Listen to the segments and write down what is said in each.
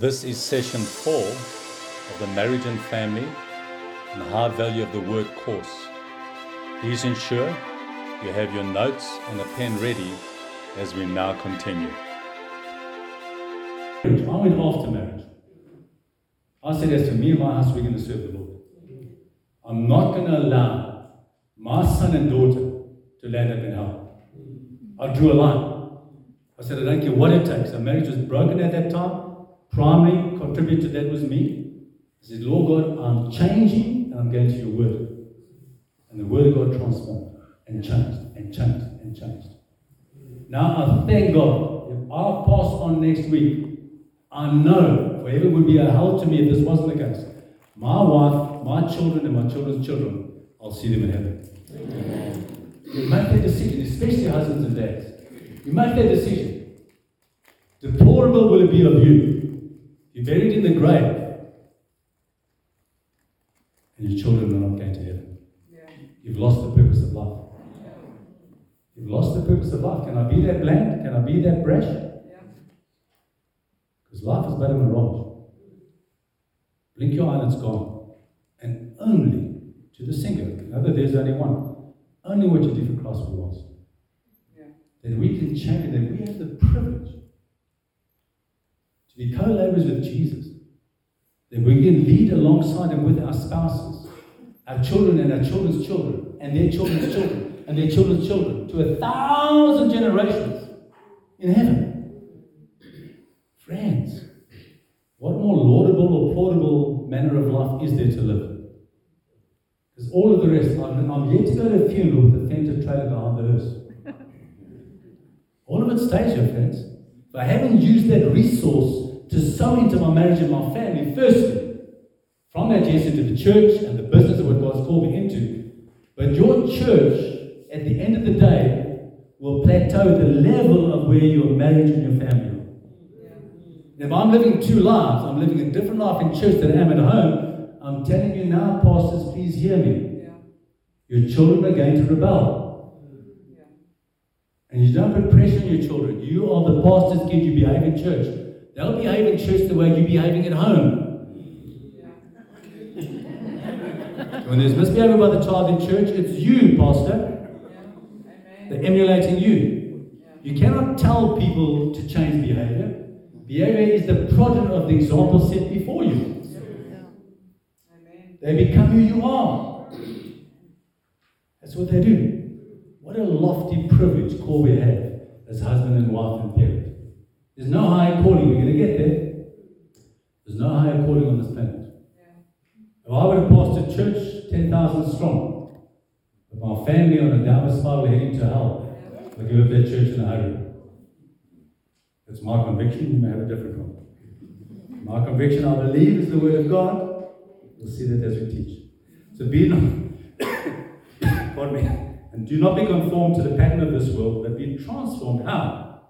This is session four of the Marriage and Family and High Value of the Word course. Please ensure you have your notes and a pen ready as we now continue. I went after marriage. I said, as for me and my house, we're going to serve the Lord. I'm not going to allow my son and daughter to land up in hell. I drew a line. I said, I don't care what it takes. Our marriage was broken at that time. Primary contributor to that was me. I said, Lord God, I'm changing and I'm going to your word. And the word of God transformed and changed and changed and changed. Now I thank God. If I pass on next week, I know forever would be a hell to me if this wasn't the case. My wife, my children, and my children's children, I'll see them in heaven. Amen. You make that decision, especially husbands and dads. You make that decision. Deplorable will it be of you. You're buried in the grave, and your children are not going to heaven. Yeah. You've lost the purpose of life. Yeah. You've lost the purpose of life. Can I be that blank? Can I be that brash? Because life is but a mirage. Blink your eye and it's gone. And only to the singular. Remember, there's only one. Only what you do for Christ last. Yeah. That we can change, that we have the privilege to be co laborers with Jesus. That we can lead alongside Him with our spouses, our children, and our children's children, and their children's children, and their children's children, to a thousand generations in heaven. Friends, what more laudable or portable manner of life is there to live? Because all of the rest, I'm, I'm yet to go to a funeral with a fender trailer behind the hearse. All of it stays here, friends. If I haven't used that resource to sow into my marriage and my family, firstly, from that yes into the church and the business of what God's called me into, but your church, at the end of the day, will plateau the level of where your marriage and your family are. If I'm living two lives, I'm living a different life in church than I am at home, I'm telling you now, pastors, please hear me. Yeah. Your children are going to rebel. And you don't put pressure on your children. You are the pastor's kid, you behave in church. They'll behave in church the way you're behaving at home. When there's misbehavior by the child in church, it's you, pastor. They're emulating you. You cannot tell people to change behavior. Behavior is the product of the example set before you. They become who you are. That's what they do. What a lofty privilege call we have as husband and wife and parent. There's no higher calling. We're going to get there. There's no higher calling on this planet. If I would have pastored church 10,000 strong, with my family on a downward spiral heading to hell, I'd give up that church in a hurry. That's my conviction. You may have a different one. My conviction, I believe, is the Word of God. We'll see that as we teach. So be not, pardon me, and do not be conformed to the pattern of this world, but be transformed. How?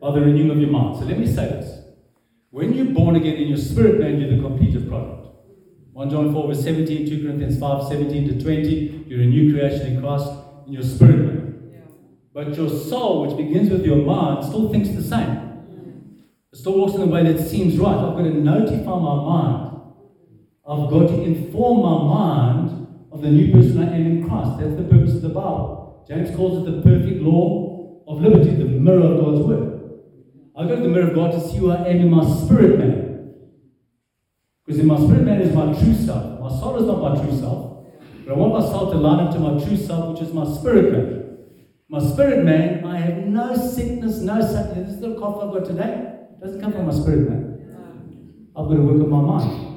By the renewing of your mind. So let me say this. When you're born again in your spirit man, you're the completed product. 1 John 4 verse 17, 2 Corinthians 5, 17 to 20, you're a new creation in Christ in your spirit man. Yeah. But your soul, which begins with your mind, still thinks the same. It still walks in the way that seems right. I've got to notify my mind I've got to inform my mind of the new person I am in Christ. That's the purpose of the Bible. James calls it the perfect law of liberty, the mirror of God's word. I go to the mirror of God to see who I am in my spirit man. Because in my spirit man is my true self. My soul is not my true self. But I want myself to line up to my true self, which is my spirit man. My spirit man, I have no sickness, no suffering. This little cough I've got today doesn't come from my spirit man. I've got to work on my mind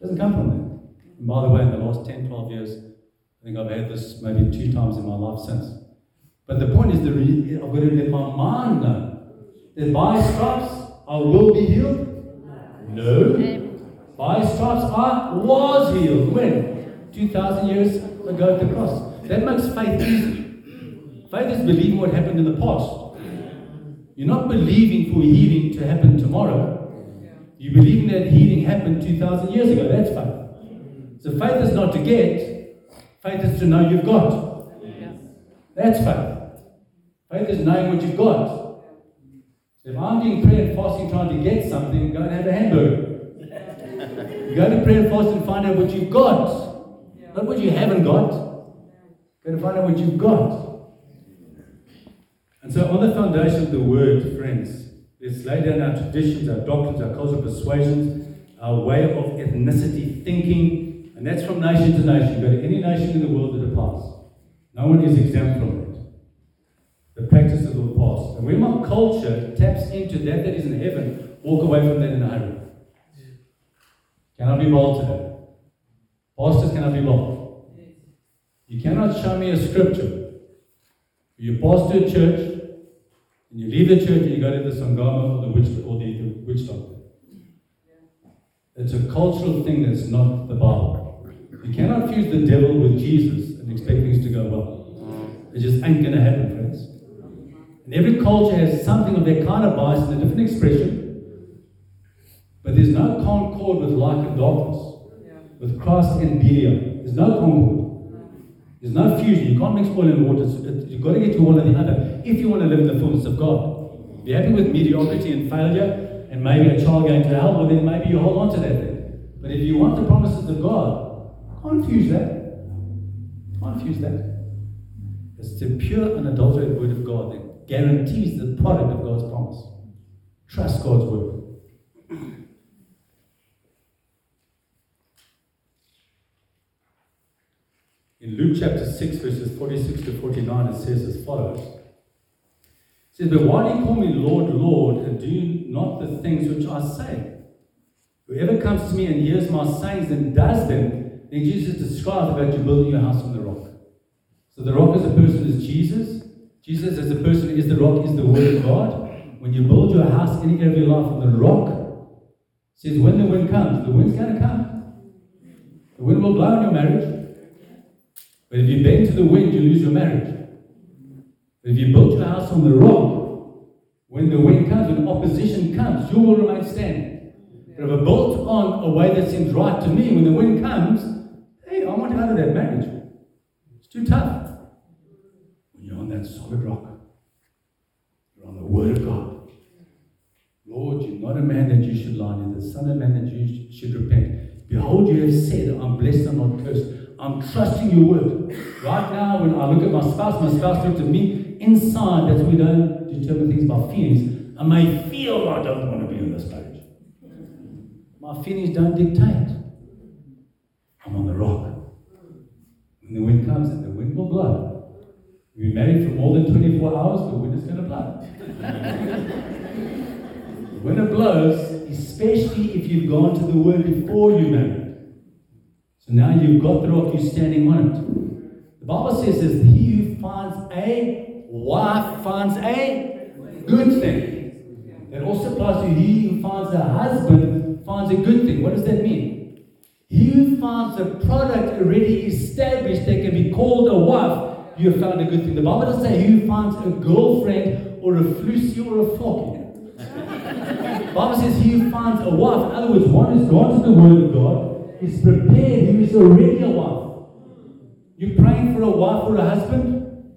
doesn't come from there. And by the way, in the last 10, 12 years, I think I've had this maybe two times in my life since. But the point is, the re- I've got to let my mind know that by stripes I will be healed. No. By stripes I was healed. When? 2,000 years ago at the cross. That makes faith easy. Faith is believing what happened in the past. You're not believing for healing to happen tomorrow. You believe that healing happened 2,000 years ago. That's faith. So faith is not to get, faith is to know you've got. That's faith. Faith is knowing what you've got. So if I'm doing prayer and fasting trying to get something, go and have a hamburger. go to prayer and fast and find out what you've got, not what you haven't got. Go to find out what you've got. And so, on the foundation of the word, friends, let's lay down our traditions, our doctrines, our cultural persuasions, our way of ethnicity thinking, and that's from nation to nation. Go to any nation in the world that applies. No one is exempt from it. The practice of the past. And when my culture taps into that that is in heaven, walk away from that in a hurry. Can I be bold today? Pastors, can I be bold? You cannot show me a scripture. You pastor a church, and you leave the church and you go to the Sangoma or the witch or the, the witch doctor. It's a cultural thing that's not the Bible. You cannot fuse the devil with Jesus and expect things to go well. It just ain't going to happen, friends. And every culture has something of their kind of bias in a different expression. But there's no concord with light and darkness, with Christ and Belial. There's no concord. There's no fusion. You can't mix oil and water. You've got to get to one or the other if you want to live in the fullness of God. Be happy with mediocrity and failure, and maybe a child going to hell, well, then maybe you hold on to that. But if you want the promises of God, confuse that. Confuse that. It's the pure, unadulterated word of God that guarantees the product of God's promise. Trust God's word. In Luke chapter 6, verses 46 to 49, it says as follows says, But why do you call me Lord, Lord, and do not the things which I say? Whoever comes to me and hears my sayings and does them, then Jesus describes about you building your house on the rock. So the rock as a person is Jesus. Jesus as a person is the rock, is the word of God. When you build your house, of your life on the rock, says when the wind comes, the wind's to come. The wind will blow in your marriage. But if you bend to the wind, you lose your marriage. But If you build your house on the rock, when the wind comes, when opposition comes, you will remain standing. But if I built on a way that seems right to me, when the wind comes, I out of that marriage. It's too tough. When you're on that solid rock, you're on the Word of God. Lord, you're not a man that you should lie, you're the Son of Man that you should repent. Behold, you have said, I'm blessed, I'm not cursed. I'm trusting your word. Right now, when I look at my spouse, my spouse looks at me, inside, that's we don't determine things by feelings. I may feel I don't want to be on this page. My feelings don't dictate. I'm on the rock. When the wind comes and the wind will blow. We've been married for more than 24 hours, the wind is going to blow. when it blows, especially if you've gone to the word before you married. So now you've got the rock, you're standing on it. The Bible says that he who finds a wife finds a good thing. That also applies to he who finds a husband finds a good thing. What does that mean? Who finds a product already established that can be called a wife, you have found a good thing. The Bible doesn't say who finds a girlfriend or a flusy or a flocky. the Bible says who finds a wife. In other words, one who's gone to the Word of God is prepared, who is already a wife. You're praying for a wife or a husband?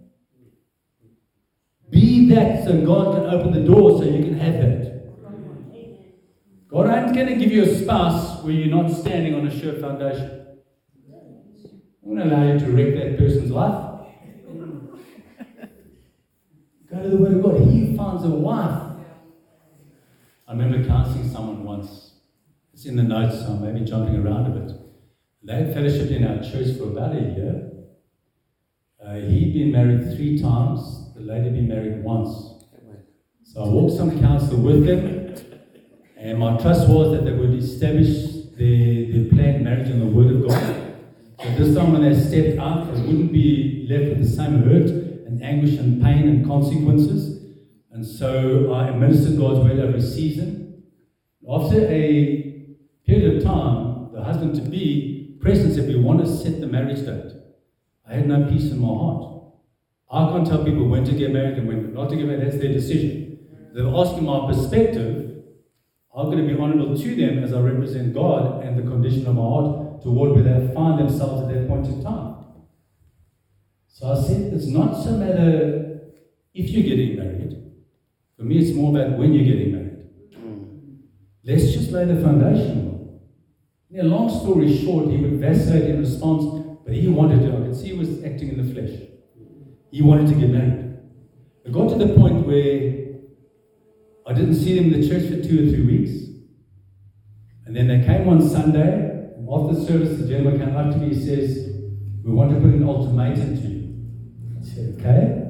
Be that so God can open the door so you can have that. God ain't going to give you a spouse where you're not standing on a sure foundation. I'm going to allow you to wreck that person's life. Go to the Word of God. He finds a wife. I remember counseling someone once. It's in the notes, so I'm maybe jumping around a bit. They had fellowship in our church for about a year. Uh, he'd been married three times the lady been married once. So I walked some counsel with them, and my trust was that they would establish their, their planned marriage on the Word of God. So this time when they stepped out, they wouldn't be left with the same hurt and anguish and pain and consequences. And so I administered God's word over a season. After a period of time, the husband to be pressed and said, We want to set the marriage date. I had no peace in my heart. I can't tell people when to get married and when not to get married. That's their decision. They're asking my perspective. I'm going to be honorable to them as I represent God and the condition of my heart toward where they find themselves at that point in time. So I said, it's not so matter if you're getting married, For me, it's more about when you're getting married. Hmm. Let's just lay the foundation. Yeah, long story short, he would vacillate in response, but he wanted to. I could see he was acting in the flesh. He wanted to get married. It got to the point where I didn't see them in the church for two or three weeks. And then they came one Sunday, and after the service, the gentleman came up to me and says, We want to put an ultimatum to you. I said, Okay.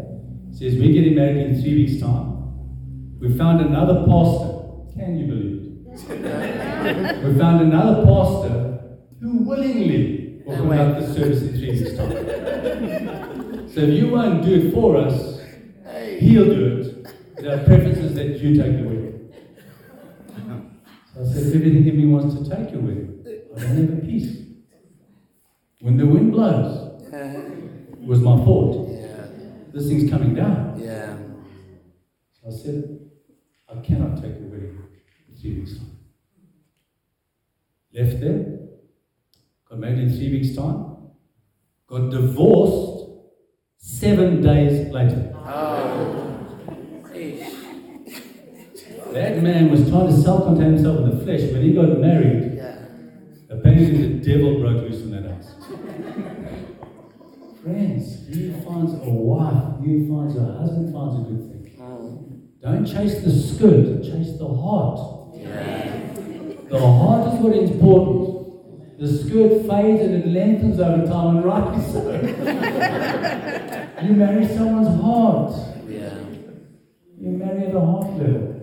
He says, We're getting married in three weeks' time. We found another pastor. Can you believe it? we found another pastor who willingly will conduct the service in three weeks' time. so if you won't do it for us, he'll do it. There are preferences that you take the wheel. So I said, if everything in me wants to take your wheel, I don't have a peace. When the wind blows, it was my fault. Yeah. This thing's coming down. Yeah. So I said, I cannot take the wedding in three weeks' time. Left there, got married in three weeks' time, got divorced seven days later. Ah. That man was trying to self contain himself in the flesh. When he got married, Yeah. apparently the devil broke loose from that house. Friends, you finds a wife, you finds a husband finds a good thing. Don't chase the skirt, chase the heart. The heart is what is important. The skirt fades and it lengthens over time, and rightly so. you marry someone's heart. Yeah. You marry a heart level.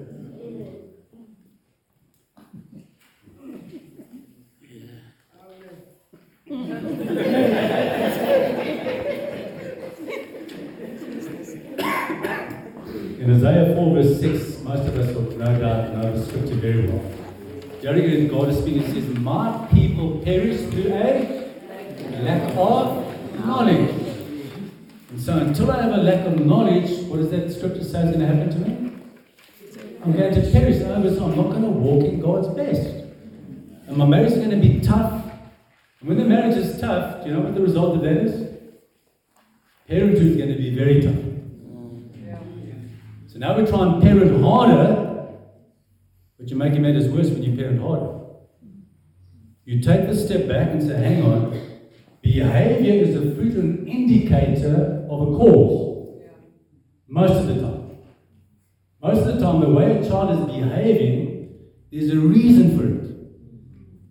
In Isaiah 4, verse 6, most of us will no doubt know the scripture very well. Jerry God is speaking, says, My people perish through a lack of knowledge. And so until I have a lack of knowledge, what does that scripture say is going to happen to me? I'm going to perish. I'm not going to walk in God's best. And my marriage is going to be tough. And when the marriage is tough, do you know what the result of that is? Parenthood is going to be very tough. So now we try and parent harder, but you're making matters worse when you parent harder. You take the step back and say, hang on, behavior is a fruit and indicator of a cause. Most of the time. Most of the time, the way a child is behaving, there's a reason for it.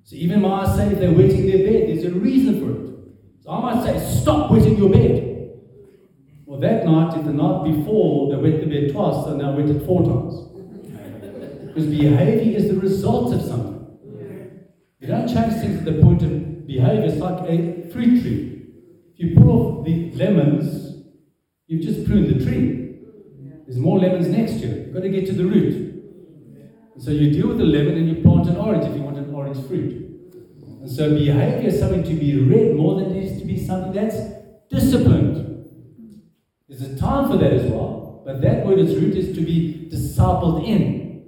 So even I say if they're wetting their bed, there's a reason for it. So I might say, stop wetting your bed. Well, that night, if the night before they wet the bed twice, so now wet it four times. Because behavior is the result of something. You don't change things at the point of behavior. It's like a fruit tree. If you pull off the lemons, you've just pruned the tree. There's more lemons next year. You've got to get to the root. And so you deal with the lemon and you plant an orange if you want an orange fruit. And so behavior is something to be read more than it is to be something that's disciplined. Time for that as well, but that word its root is to be discipled in.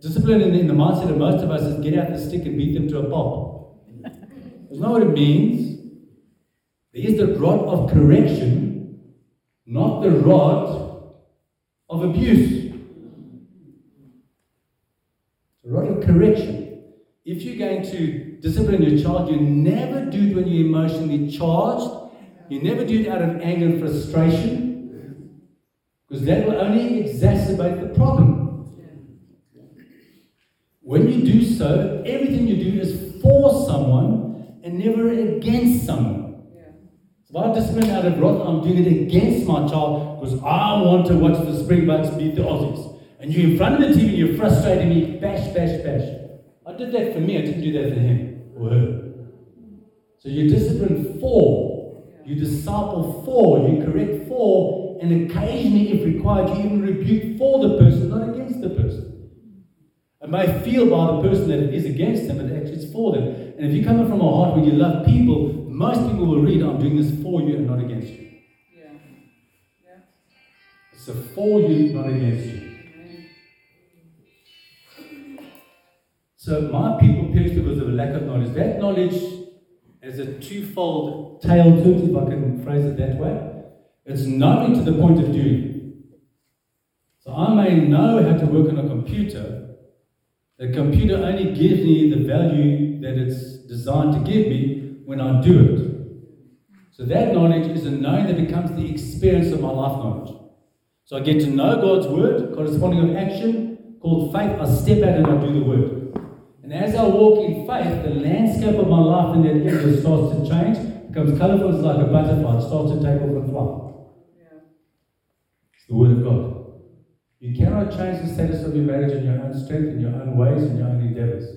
Discipline in the, in the mindset of most of us is get out the stick and beat them to a pulp. That's not what it means. There is the rod of correction, not the rod of abuse. The rod of correction. If you're going to discipline your child, you never do it when you're emotionally charged. You never do it out of anger and frustration, because that will only exacerbate the problem. When you do so, everything you do is for someone and never against someone. If I discipline out of wrath, I'm doing it against my child because I want to watch the Springboks beat the Aussies. And you're in front of the TV, and you're frustrating me, bash, bash, bash. I did that for me, I didn't do that for him or her. So you discipline for, you disciple for, you correct for, and occasionally, if required, you even rebuke for the person, not against the person. It may feel by the person that it is against them, but actually it's for them. And if you come from a heart where you love people, most people will read, I'm doing this for you and not against you. Yeah. Yeah. It's a for you, not against you. So my people perish because of a lack of knowledge. That knowledge has a twofold tail to it, if I can phrase it that way. It's knowing to the point of doing. So I may know how to work on a computer. The computer only gives me the value that it's designed to give me when I do it. So that knowledge is a knowing that becomes the experience of my life knowledge. So I get to know God's word, corresponding of action, called faith. I step out and I do the word. And as I walk in faith, the landscape of my life in that area starts to change, becomes colorful, it's like a butterfly, it starts to take off and fly. The word of God. You cannot change the status of your marriage in your own strength, in your own ways, in your own endeavors.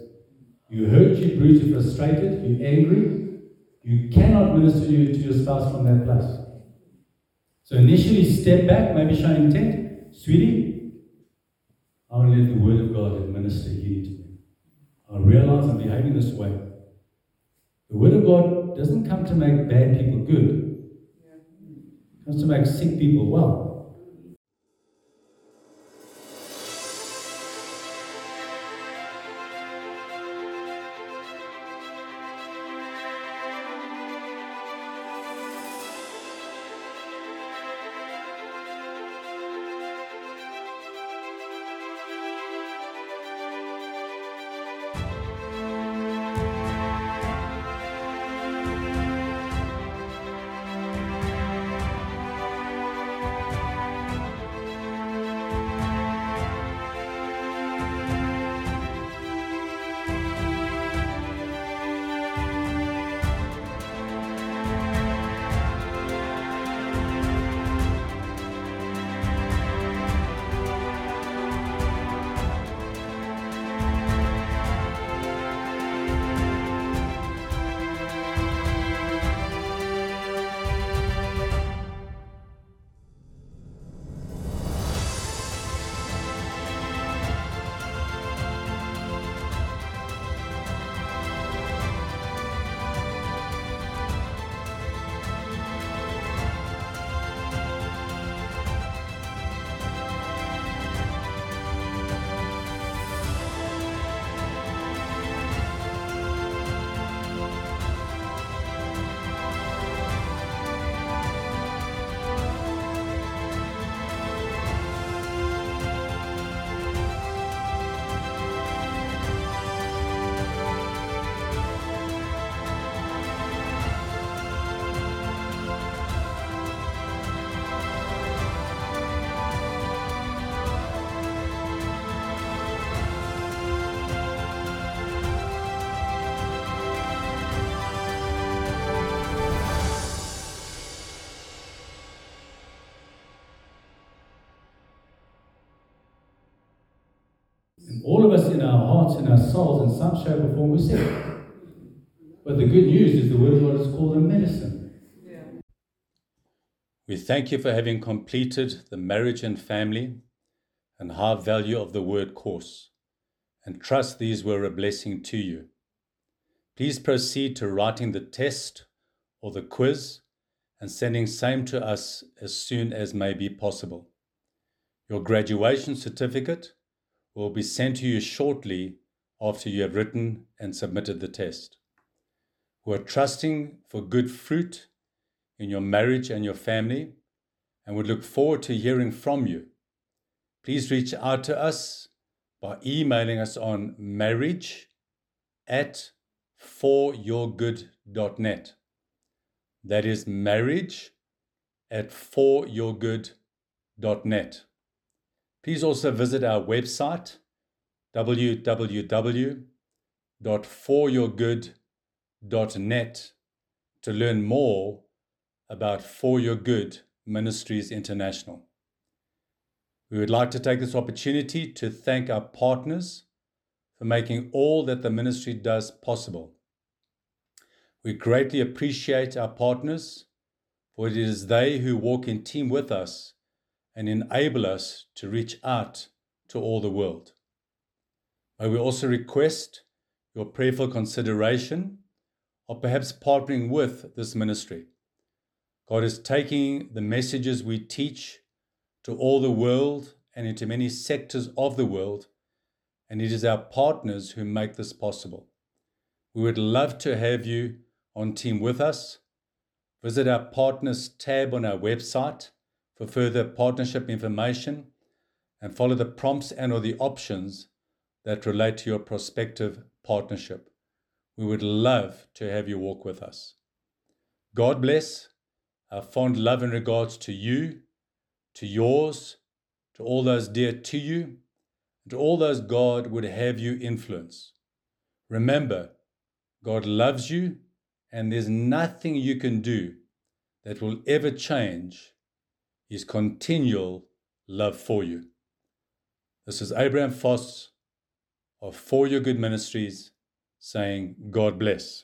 You hurt, you bruise, you're frustrated, you're angry. You cannot minister to your spouse from that place. So initially, step back, maybe show intent. Sweetie, I want to let the word of God administer healing to me. I realize I'm behaving this way. The word of God doesn't come to make bad people good. It comes to make sick people well. In our hearts and our souls, in some shape or form, we're sick. But the good news is the word of God is called a medicine. Yeah. We thank you for having completed the marriage and family and high value of the word course and trust these were a blessing to you. Please proceed to writing the test or the quiz and sending same to us as soon as may be possible. Your graduation certificate will be sent to you shortly after you have written and submitted the test. We are trusting for good fruit in your marriage and your family and would look forward to hearing from you. Please reach out to us by emailing us on marriage at foryourgood.net. That is marriage at foryourgood.net. Please also visit our website www.foryourgood.net to learn more about For Your Good Ministries International. We would like to take this opportunity to thank our partners for making all that the ministry does possible. We greatly appreciate our partners, for it is they who walk in team with us and enable us to reach out to all the world. May we also request your prayerful consideration of perhaps partnering with this ministry. God is taking the messages we teach to all the world and into many sectors of the world, and it is our partners who make this possible. We would love to have you on team with us. Visit our partners tab on our website for further partnership information and follow the prompts and or the options that relate to your prospective partnership. We would love to have you walk with us. God bless. Our fond love and regards to you, to yours, to all those dear to you, and to all those God would have you influence. Remember, God loves you, and there's nothing you can do that will ever change his continual love for you. This is Abraham Foss of For Your Good Ministries saying, God bless.